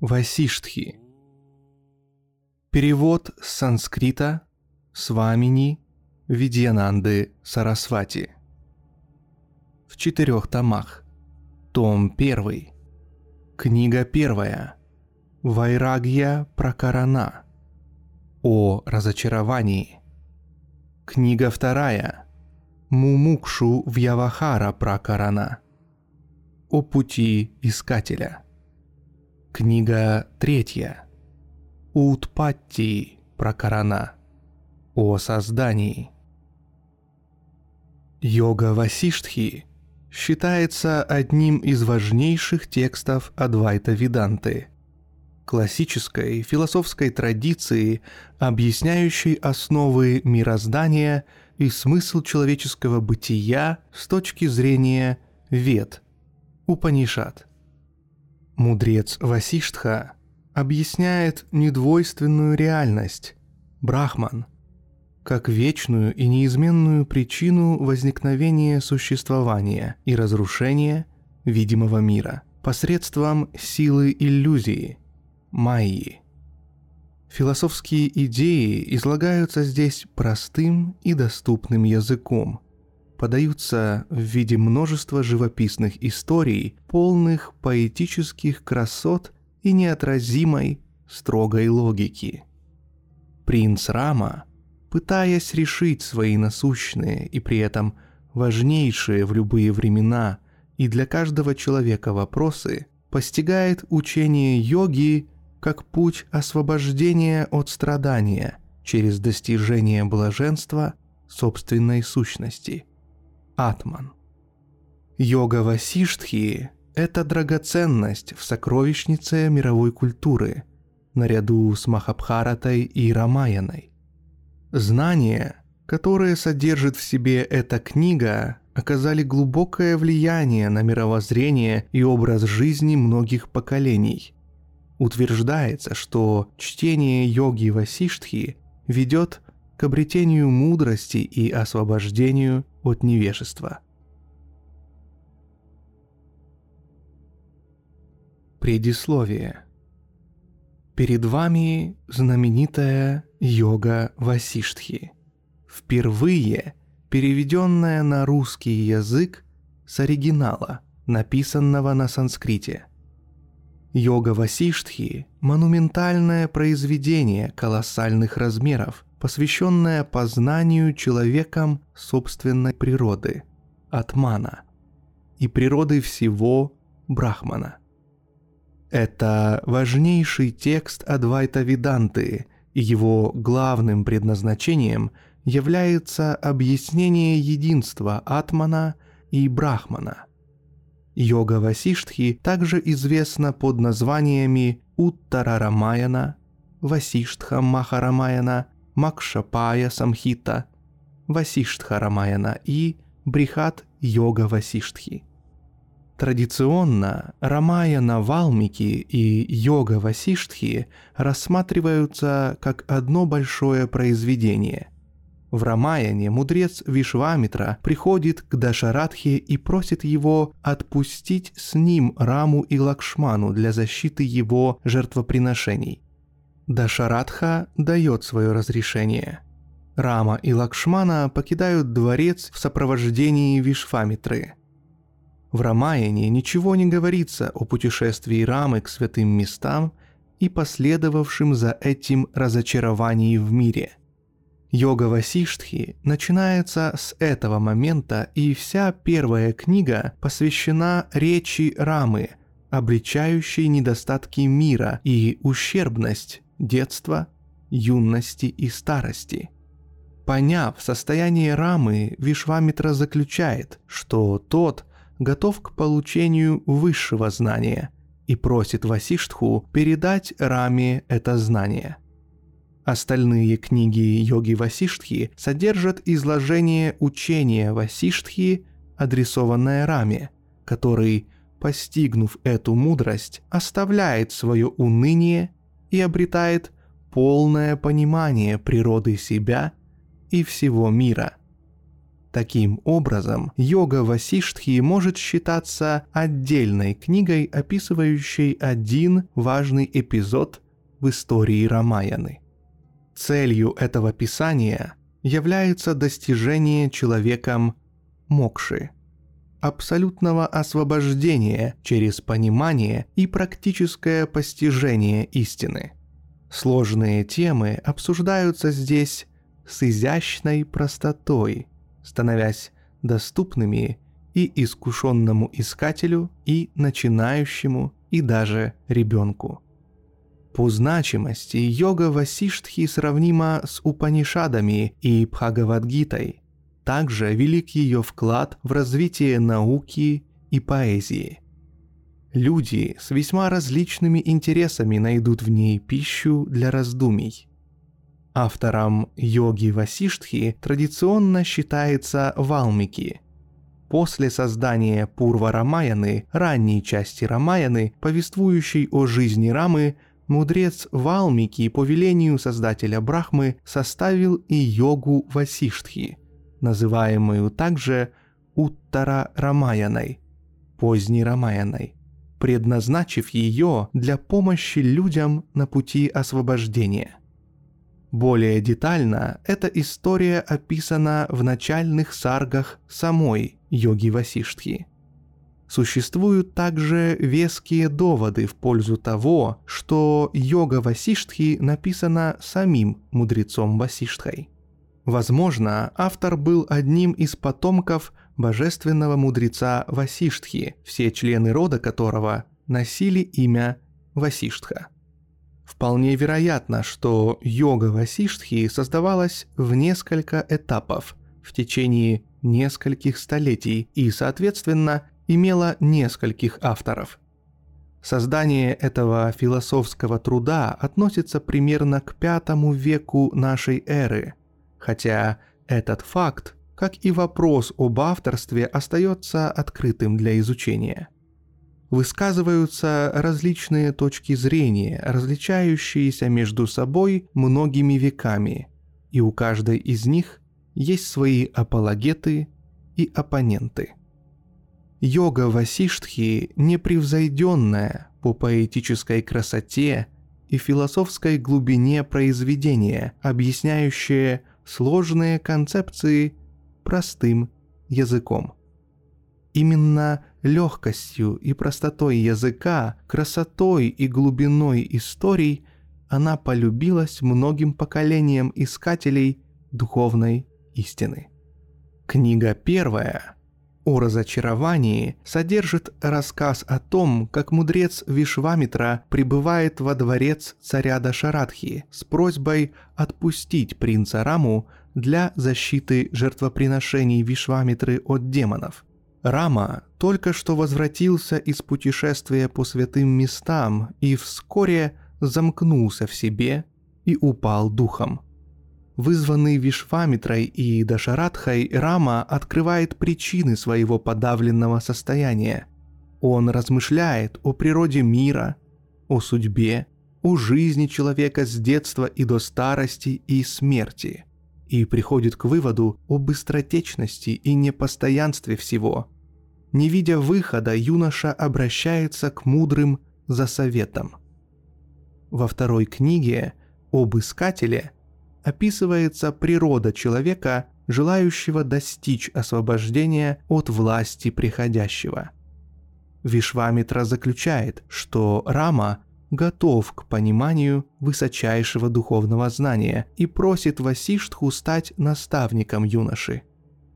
Васиштхи. Перевод с санскрита Свамини Видьянанды Сарасвати. В четырех томах. Том первый. Книга первая. Вайрагья Пракарана. О разочаровании. Книга вторая. Мумукшу Вьявахара Пракарана. О пути искателя. Книга третья. Утпатти Пракарана. О создании. Йога Васиштхи считается одним из важнейших текстов Адвайта Веданты, классической философской традиции, объясняющей основы мироздания и смысл человеческого бытия с точки зрения Вед, Упанишат. Мудрец Васиштха объясняет недвойственную реальность, Брахман – как вечную и неизменную причину возникновения существования и разрушения видимого мира посредством силы иллюзии, майи. Философские идеи излагаются здесь простым и доступным языком, подаются в виде множества живописных историй, полных поэтических красот и неотразимой строгой логики. Принц Рама – пытаясь решить свои насущные и при этом важнейшие в любые времена и для каждого человека вопросы, постигает учение йоги как путь освобождения от страдания через достижение блаженства собственной сущности. Атман. Йога Васиштхи – это драгоценность в сокровищнице мировой культуры, наряду с Махабхаратой и Рамаяной – Знания, которые содержит в себе эта книга, оказали глубокое влияние на мировоззрение и образ жизни многих поколений. Утверждается, что чтение йоги Васиштхи ведет к обретению мудрости и освобождению от невежества. Предисловие – Перед вами знаменитая йога Васиштхи, впервые переведенная на русский язык с оригинала, написанного на санскрите. Йога Васиштхи – монументальное произведение колоссальных размеров, посвященное познанию человеком собственной природы, атмана, и природы всего брахмана – это важнейший текст Адвайта Веданты, и его главным предназначением является объяснение единства Атмана и Брахмана. Йога Васиштхи также известна под названиями Уттара Рамаяна, Васиштха Махарамаяна, Макшапая Самхита, Васиштха Рамаяна и Брихат Йога Васиштхи – Традиционно Рамаяна Валмики и Йога Васиштхи рассматриваются как одно большое произведение. В Рамаяне мудрец Вишвамитра приходит к Дашарадхе и просит его отпустить с ним Раму и Лакшману для защиты его жертвоприношений. Дашарадха дает свое разрешение. Рама и Лакшмана покидают дворец в сопровождении Вишвамитры – в Рамаяне ничего не говорится о путешествии Рамы к святым местам и последовавшем за этим разочаровании в мире. Йога Васиштхи начинается с этого момента, и вся первая книга посвящена речи Рамы, обличающей недостатки мира и ущербность детства, юности и старости – Поняв состояние Рамы, Вишвамитра заключает, что тот готов к получению высшего знания и просит Васиштху передать Раме это знание. Остальные книги йоги Васиштхи содержат изложение учения Васиштхи, адресованное Раме, который, постигнув эту мудрость, оставляет свое уныние и обретает полное понимание природы себя и всего мира. Таким образом, йога Васиштхи может считаться отдельной книгой, описывающей один важный эпизод в истории Рамаяны. Целью этого писания является достижение человеком мокши – абсолютного освобождения через понимание и практическое постижение истины. Сложные темы обсуждаются здесь с изящной простотой, становясь доступными и искушенному искателю, и начинающему, и даже ребенку. По значимости йога Васиштхи сравнима с Упанишадами и Бхагавадгитой. Также велик ее вклад в развитие науки и поэзии. Люди с весьма различными интересами найдут в ней пищу для раздумий. Автором йоги Васиштхи традиционно считается Валмики. После создания Пурва Рамаяны, ранней части Рамаяны, повествующей о жизни Рамы, мудрец Валмики по велению создателя Брахмы составил и йогу Васиштхи, называемую также Уттара Рамаяной, поздней Рамаяной, предназначив ее для помощи людям на пути освобождения. Более детально эта история описана в начальных саргах самой йоги Васиштхи. Существуют также веские доводы в пользу того, что йога Васиштхи написана самим мудрецом Васиштхой. Возможно, автор был одним из потомков божественного мудреца Васиштхи, все члены рода которого носили имя Васиштха. Вполне вероятно, что йога Васиштхи создавалась в несколько этапов в течение нескольких столетий и, соответственно, имела нескольких авторов. Создание этого философского труда относится примерно к пятому веку нашей эры, хотя этот факт, как и вопрос об авторстве, остается открытым для изучения – высказываются различные точки зрения, различающиеся между собой многими веками, и у каждой из них есть свои апологеты и оппоненты. Йога Васиштхи непревзойденная по поэтической красоте и философской глубине произведения, объясняющее сложные концепции простым языком. Именно легкостью и простотой языка, красотой и глубиной историй она полюбилась многим поколениям искателей духовной истины. Книга первая о разочаровании содержит рассказ о том, как мудрец Вишвамитра прибывает во дворец царя Дашарадхи с просьбой отпустить принца Раму для защиты жертвоприношений Вишвамитры от демонов – Рама только что возвратился из путешествия по святым местам и вскоре замкнулся в себе и упал духом. Вызванный Вишвамитрой и Дашарадхой, Рама открывает причины своего подавленного состояния. Он размышляет о природе мира, о судьбе, о жизни человека с детства и до старости и смерти – и приходит к выводу о быстротечности и непостоянстве всего. Не видя выхода, юноша обращается к мудрым за советом. Во второй книге об искателе описывается природа человека, желающего достичь освобождения от власти приходящего. Вишвамитра заключает, что Рама готов к пониманию высочайшего духовного знания и просит Васиштху стать наставником юноши.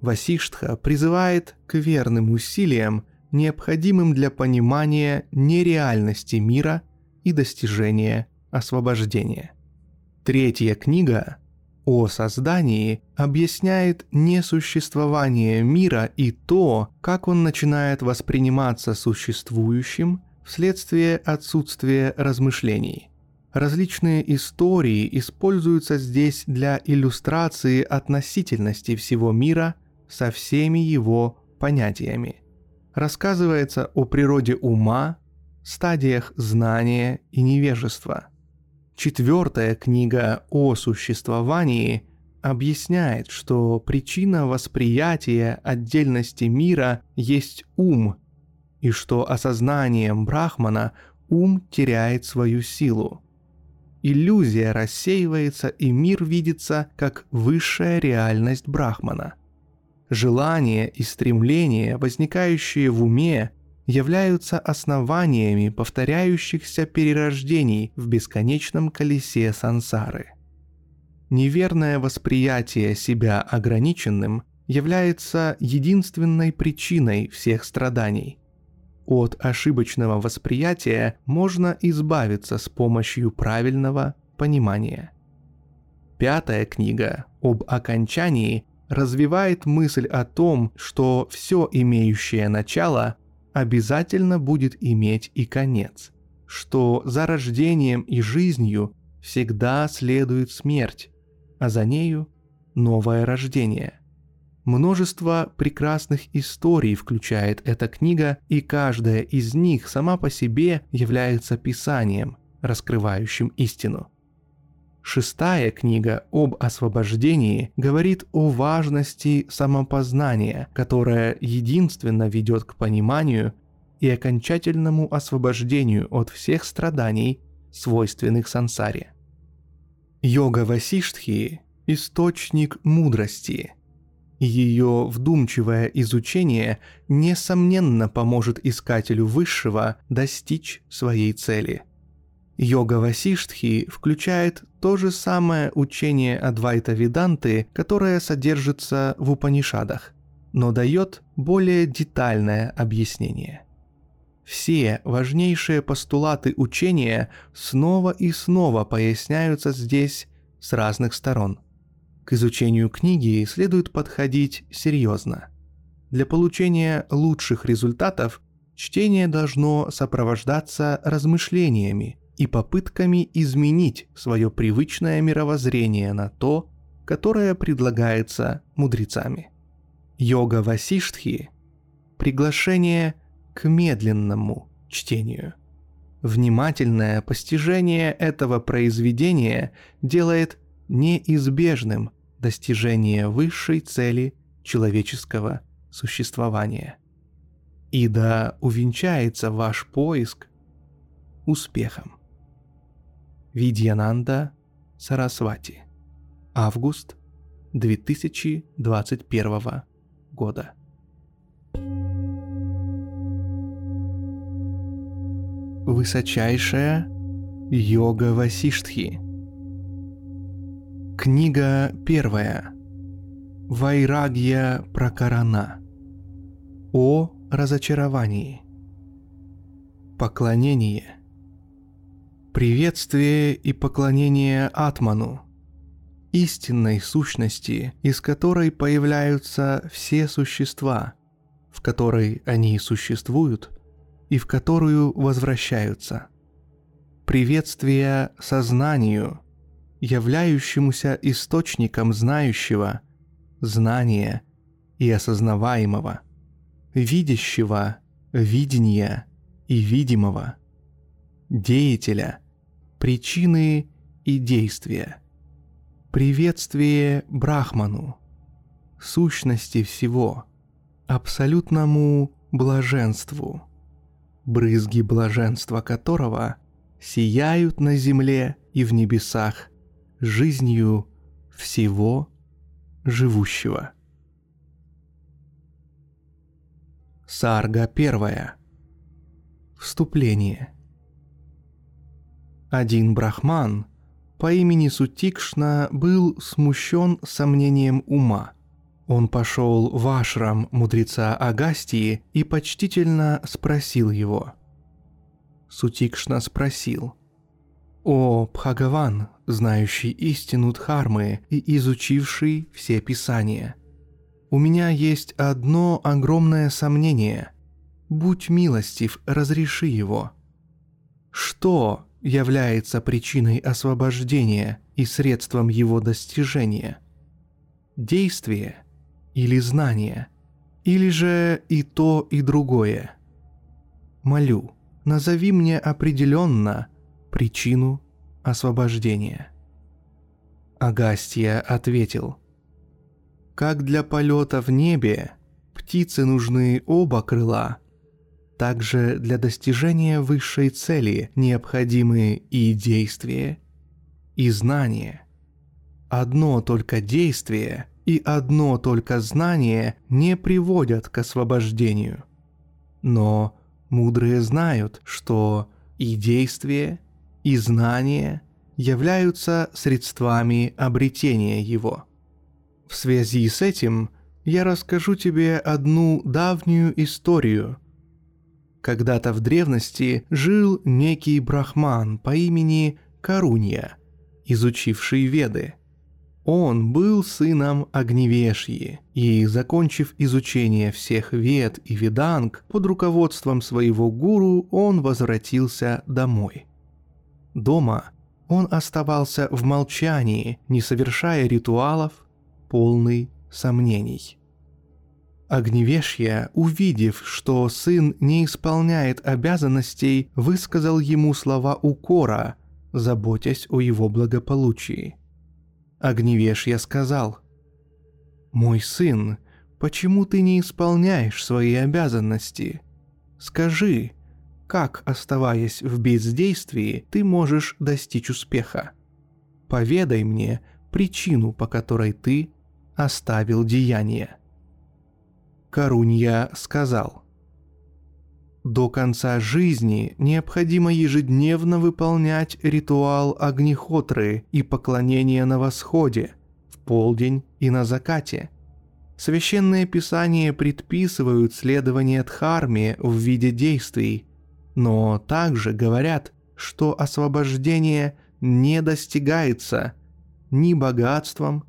Васиштха призывает к верным усилиям, необходимым для понимания нереальности мира и достижения освобождения. Третья книга о создании объясняет несуществование мира и то, как он начинает восприниматься существующим вследствие отсутствия размышлений. Различные истории используются здесь для иллюстрации относительности всего мира со всеми его понятиями. Рассказывается о природе ума, стадиях знания и невежества – Четвертая книга о существовании объясняет, что причина восприятия отдельности мира есть ум, и что осознанием Брахмана ум теряет свою силу. Иллюзия рассеивается, и мир видится как высшая реальность Брахмана. Желание и стремление, возникающие в уме, являются основаниями повторяющихся перерождений в бесконечном колесе сансары. Неверное восприятие себя ограниченным является единственной причиной всех страданий. От ошибочного восприятия можно избавиться с помощью правильного понимания. Пятая книга об окончании развивает мысль о том, что все имеющее начало обязательно будет иметь и конец, что за рождением и жизнью всегда следует смерть, а за нею новое рождение. Множество прекрасных историй включает эта книга, и каждая из них сама по себе является писанием, раскрывающим истину. Шестая книга об освобождении говорит о важности самопознания, которое единственно ведет к пониманию и окончательному освобождению от всех страданий, свойственных сансаре. Йога Васиштхи – источник мудрости. Ее вдумчивое изучение несомненно поможет искателю высшего достичь своей цели – Йога Васиштхи включает то же самое учение Адвайта Веданты, которое содержится в Упанишадах, но дает более детальное объяснение. Все важнейшие постулаты учения снова и снова поясняются здесь с разных сторон. К изучению книги следует подходить серьезно. Для получения лучших результатов чтение должно сопровождаться размышлениями – и попытками изменить свое привычное мировоззрение на то, которое предлагается мудрецами. Йога Васиштхи – приглашение к медленному чтению. Внимательное постижение этого произведения делает неизбежным достижение высшей цели человеческого существования. И да увенчается ваш поиск успехом. Видьянанда Сарасвати. Август 2021 года. Высочайшая йога Васиштхи. Книга первая. Вайрагья Пракарана. О разочаровании. Поклонение – Приветствие и поклонение Атману, истинной сущности, из которой появляются все существа, в которой они существуют и в которую возвращаются. Приветствие сознанию, являющемуся источником знающего, знания и осознаваемого, видящего, видения и видимого, деятеля – Причины и действия. Приветствие Брахману. Сущности всего. Абсолютному блаженству. Брызги блаженства которого сияют на земле и в небесах жизнью всего живущего. Сарга первая. Вступление. Один брахман по имени Сутикшна был смущен сомнением ума. Он пошел в ашрам мудреца Агастии и почтительно спросил его. Сутикшна спросил. «О, Бхагаван, знающий истину Дхармы и изучивший все писания. У меня есть одно огромное сомнение. Будь милостив, разреши его. Что является причиной освобождения и средством его достижения? Действие или знание? Или же и то, и другое? Молю, назови мне определенно причину освобождения. Агастия ответил, «Как для полета в небе птицы нужны оба крыла, также для достижения высшей цели необходимы и действие, и знание. Одно только действие и одно только знание не приводят к освобождению. Но мудрые знают, что и действие, и знание являются средствами обретения его. В связи с этим я расскажу тебе одну давнюю историю. Когда-то в древности жил некий брахман по имени Карунья, изучивший Веды. Он был сыном Огневешьи, и, закончив изучение всех вед и веданг, под руководством своего гуру он возвратился домой – Дома он оставался в молчании, не совершая ритуалов, полный сомнений. Огневешья, увидев, что сын не исполняет обязанностей, высказал ему слова укора, заботясь о его благополучии. Огневешья сказал, «Мой сын, почему ты не исполняешь свои обязанности? Скажи, как, оставаясь в бездействии, ты можешь достичь успеха. Поведай мне причину, по которой ты оставил деяние. Карунья сказал, «До конца жизни необходимо ежедневно выполнять ритуал Огнехотры и поклонение на восходе, в полдень и на закате. Священные писания предписывают следование Дхарме в виде действий – но также говорят, что освобождение не достигается ни богатством,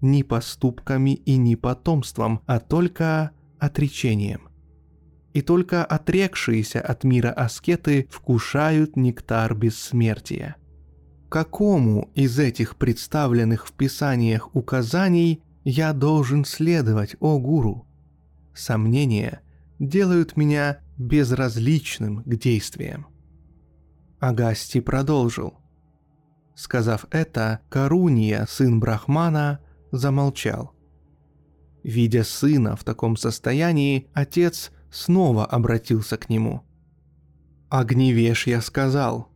ни поступками и ни потомством, а только отречением. И только отрекшиеся от мира аскеты вкушают нектар бессмертия. Какому из этих представленных в писаниях указаний я должен следовать, о гуру? Сомнения делают меня безразличным к действиям. Агасти продолжил. Сказав это, Каруния, сын Брахмана, замолчал. Видя сына в таком состоянии, отец снова обратился к нему. «Огневеш я сказал,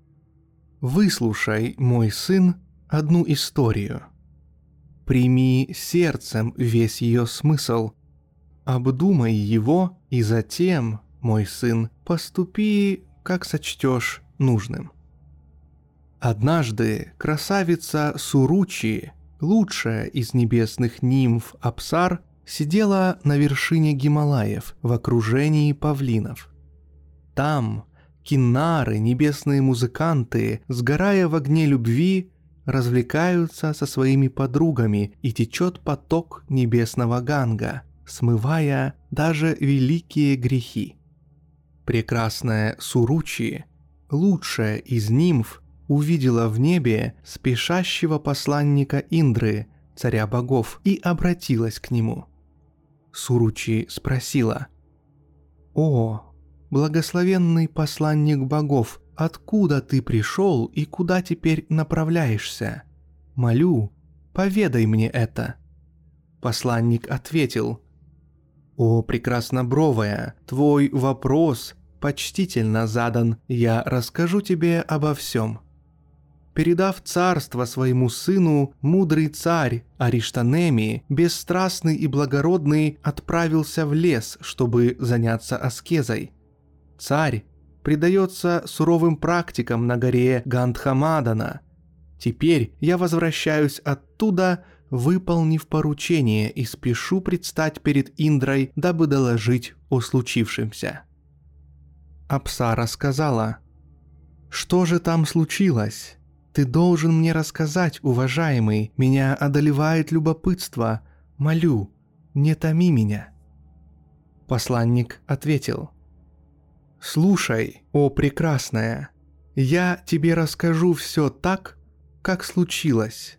выслушай, мой сын, одну историю. Прими сердцем весь ее смысл, обдумай его и затем мой сын, поступи, как сочтешь нужным. Однажды красавица Суручи, лучшая из небесных нимф Апсар, сидела на вершине Гималаев в окружении павлинов. Там кинары, небесные музыканты, сгорая в огне любви, развлекаются со своими подругами и течет поток небесного ганга, смывая даже великие грехи. Прекрасная Суручи, лучшая из нимф, увидела в небе спешащего посланника Индры, царя богов, и обратилась к нему. Суручи спросила, «О, благословенный посланник богов, откуда ты пришел и куда теперь направляешься? Молю, поведай мне это». Посланник ответил, «О, прекраснобровая, твой вопрос почтительно задан, я расскажу тебе обо всем». Передав царство своему сыну, мудрый царь Ариштанеми, бесстрастный и благородный, отправился в лес, чтобы заняться аскезой. Царь предается суровым практикам на горе Гандхамадана. Теперь я возвращаюсь оттуда, выполнив поручение и спешу предстать перед Индрой, дабы доложить о случившемся. Апсара сказала, «Что же там случилось? Ты должен мне рассказать, уважаемый, меня одолевает любопытство. Молю, не томи меня». Посланник ответил. «Слушай, о прекрасная, я тебе расскажу все так, как случилось.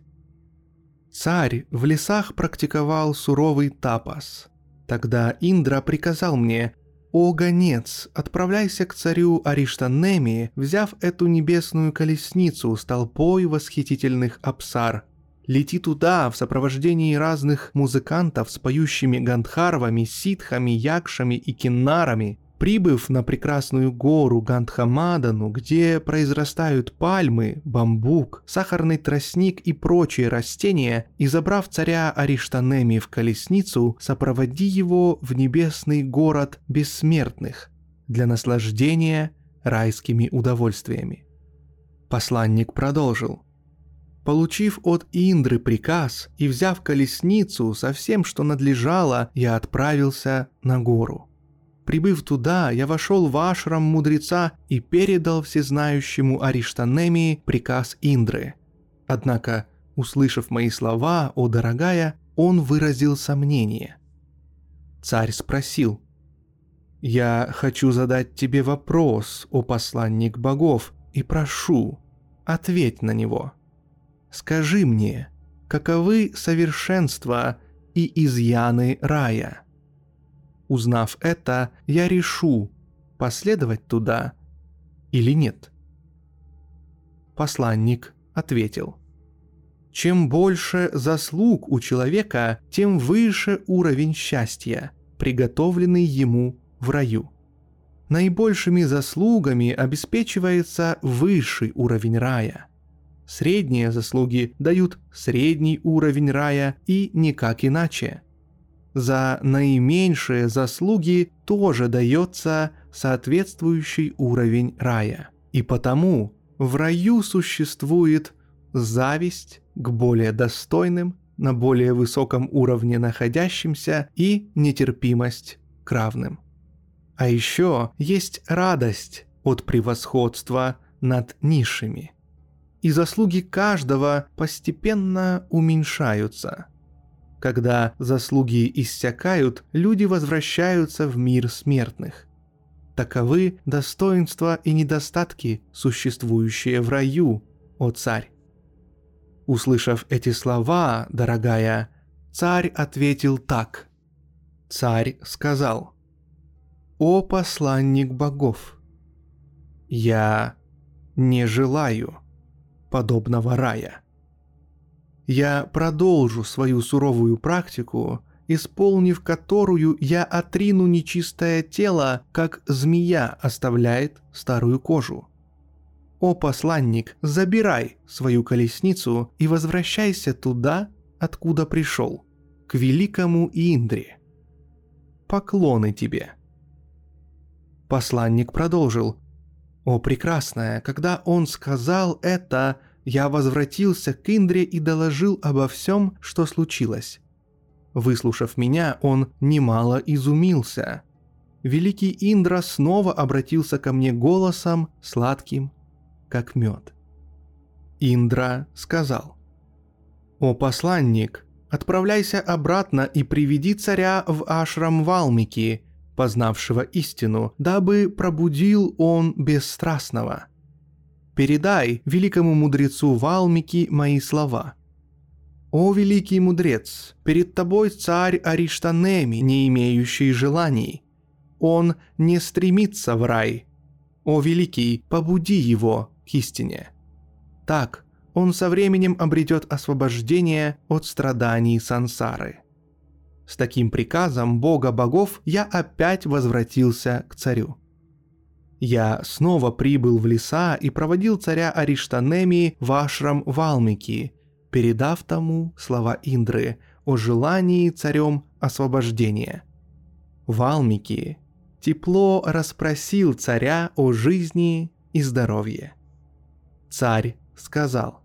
Царь в лесах практиковал суровый тапас. Тогда Индра приказал мне, «О, гонец, отправляйся к царю Ариштанеми, взяв эту небесную колесницу с толпой восхитительных абсар. Лети туда в сопровождении разных музыкантов с поющими гандхарвами, ситхами, якшами и киннарами. Прибыв на прекрасную гору Гандхамадану, где произрастают пальмы, бамбук, сахарный тростник и прочие растения, и забрав царя Ариштанеми в колесницу, сопроводи его в небесный город бессмертных для наслаждения райскими удовольствиями. Посланник продолжил. Получив от Индры приказ и взяв колесницу со всем, что надлежало, я отправился на гору. Прибыв туда, я вошел в ашрам мудреца и передал всезнающему Ариштанемии приказ Индры. Однако, услышав мои слова, о дорогая, он выразил сомнение. Царь спросил, «Я хочу задать тебе вопрос, о посланник богов, и прошу, ответь на него. Скажи мне, каковы совершенства и изъяны рая?» Узнав это, я решу, последовать туда или нет. Посланник ответил. Чем больше заслуг у человека, тем выше уровень счастья, приготовленный ему в раю. Наибольшими заслугами обеспечивается высший уровень рая. Средние заслуги дают средний уровень рая и никак иначе – за наименьшие заслуги тоже дается соответствующий уровень рая. И потому в раю существует зависть к более достойным, на более высоком уровне находящимся и нетерпимость к равным. А еще есть радость от превосходства над низшими. И заслуги каждого постепенно уменьшаются – когда заслуги иссякают, люди возвращаются в мир смертных. Таковы достоинства и недостатки, существующие в раю, о царь. Услышав эти слова, дорогая, царь ответил так. Царь сказал, «О посланник богов, я не желаю подобного рая» я продолжу свою суровую практику, исполнив которую я отрину нечистое тело, как змея оставляет старую кожу. О посланник, забирай свою колесницу и возвращайся туда, откуда пришел, к великому Индре. Поклоны тебе. Посланник продолжил. О прекрасная, когда он сказал это, я возвратился к Индре и доложил обо всем, что случилось. Выслушав меня, он немало изумился. Великий Индра снова обратился ко мне голосом, сладким, как мед. Индра сказал, «О посланник, отправляйся обратно и приведи царя в ашрам Валмики, познавшего истину, дабы пробудил он бесстрастного» передай великому мудрецу Валмики мои слова. «О великий мудрец, перед тобой царь Ариштанеми, не имеющий желаний. Он не стремится в рай. О великий, побуди его к истине. Так он со временем обретет освобождение от страданий сансары». С таким приказом Бога богов я опять возвратился к царю. Я снова прибыл в леса и проводил царя Ариштанеми в ашрам Валмики, передав тому слова Индры о желании царем освобождения. Валмики тепло расспросил царя о жизни и здоровье. Царь сказал,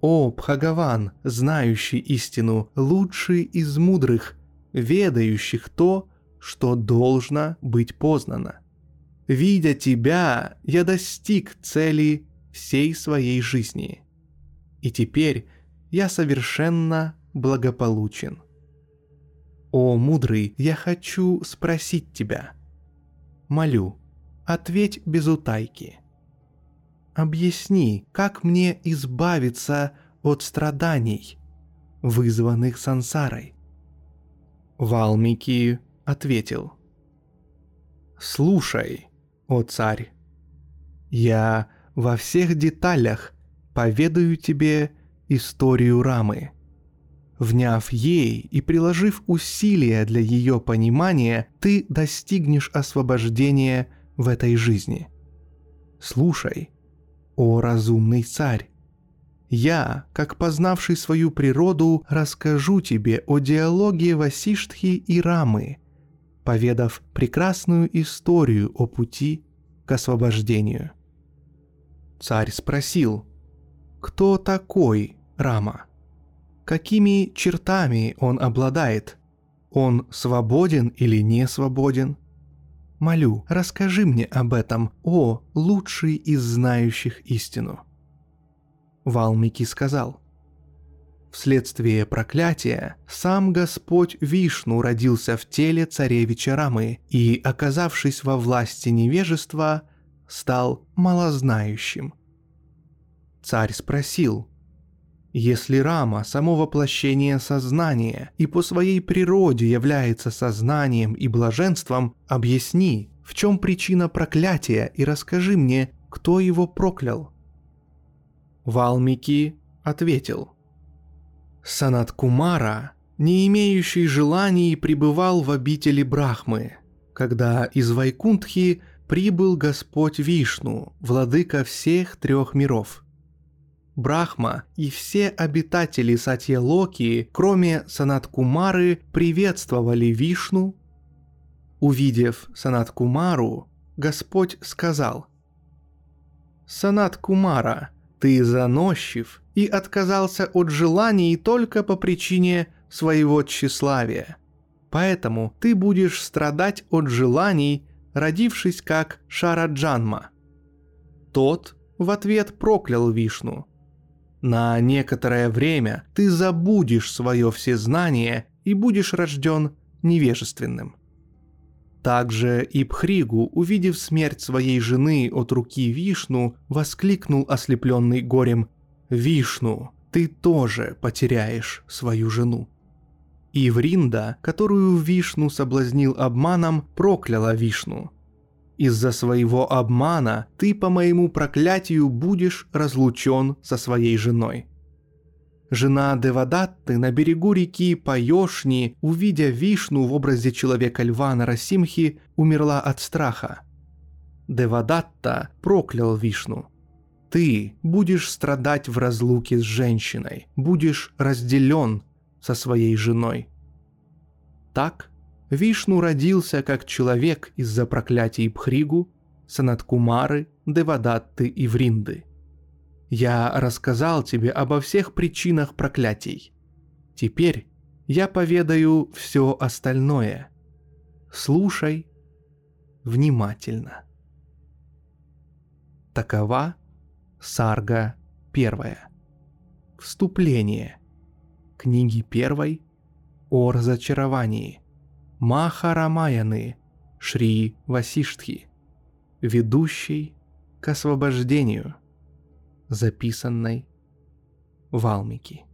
«О, Бхагаван, знающий истину, лучший из мудрых, ведающих то, что должно быть познано. Видя тебя, я достиг цели всей своей жизни. И теперь я совершенно благополучен. О, мудрый, я хочу спросить тебя. Молю, ответь без утайки. Объясни, как мне избавиться от страданий, вызванных сансарой. Валмики ответил. «Слушай, о царь, я во всех деталях поведаю тебе историю Рамы. Вняв ей и приложив усилия для ее понимания, ты достигнешь освобождения в этой жизни. Слушай, о разумный царь, я, как познавший свою природу, расскажу тебе о диалоге Васиштхи и Рамы, поведав прекрасную историю о пути к освобождению. Царь спросил, кто такой Рама? Какими чертами он обладает? Он свободен или не свободен? Молю, расскажи мне об этом, о лучший из знающих истину. Валмики сказал, Вследствие проклятия сам Господь Вишну родился в теле царевича Рамы и, оказавшись во власти невежества, стал малознающим. Царь спросил, если Рама – само воплощение сознания и по своей природе является сознанием и блаженством, объясни, в чем причина проклятия и расскажи мне, кто его проклял. Валмики ответил. Санат Кумара, не имеющий желаний, пребывал в обители Брахмы, когда из Вайкунтхи прибыл Господь Вишну, владыка всех трех миров. Брахма и все обитатели Сатья-Локи, кроме Санат Кумары, приветствовали Вишну. Увидев Санат Кумару, Господь сказал «Санат Кумара, ты заносчив и отказался от желаний только по причине своего тщеславия. Поэтому ты будешь страдать от желаний, родившись как Шараджанма. Тот в ответ проклял Вишну. На некоторое время ты забудешь свое всезнание и будешь рожден невежественным. Также и Пхригу, увидев смерть своей жены от руки Вишну, воскликнул ослепленный горем «Вишну, ты тоже потеряешь свою жену». И Вринда, которую Вишну соблазнил обманом, прокляла Вишну. «Из-за своего обмана ты по моему проклятию будешь разлучен со своей женой». Жена Девадатты на берегу реки Паешни, увидя Вишну в образе человека-льва Нарасимхи, умерла от страха. Девадатта проклял Вишну. «Ты будешь страдать в разлуке с женщиной, будешь разделен со своей женой». Так Вишну родился как человек из-за проклятий Бхригу, Санаткумары, Девадатты и Вринды – я рассказал тебе обо всех причинах проклятий. Теперь я поведаю все остальное. Слушай внимательно. Такова Сарга первая. Вступление. Книги первой о разочаровании. Махарамаяны Шри Васиштхи. Ведущий к освобождению – записанной в Алмике.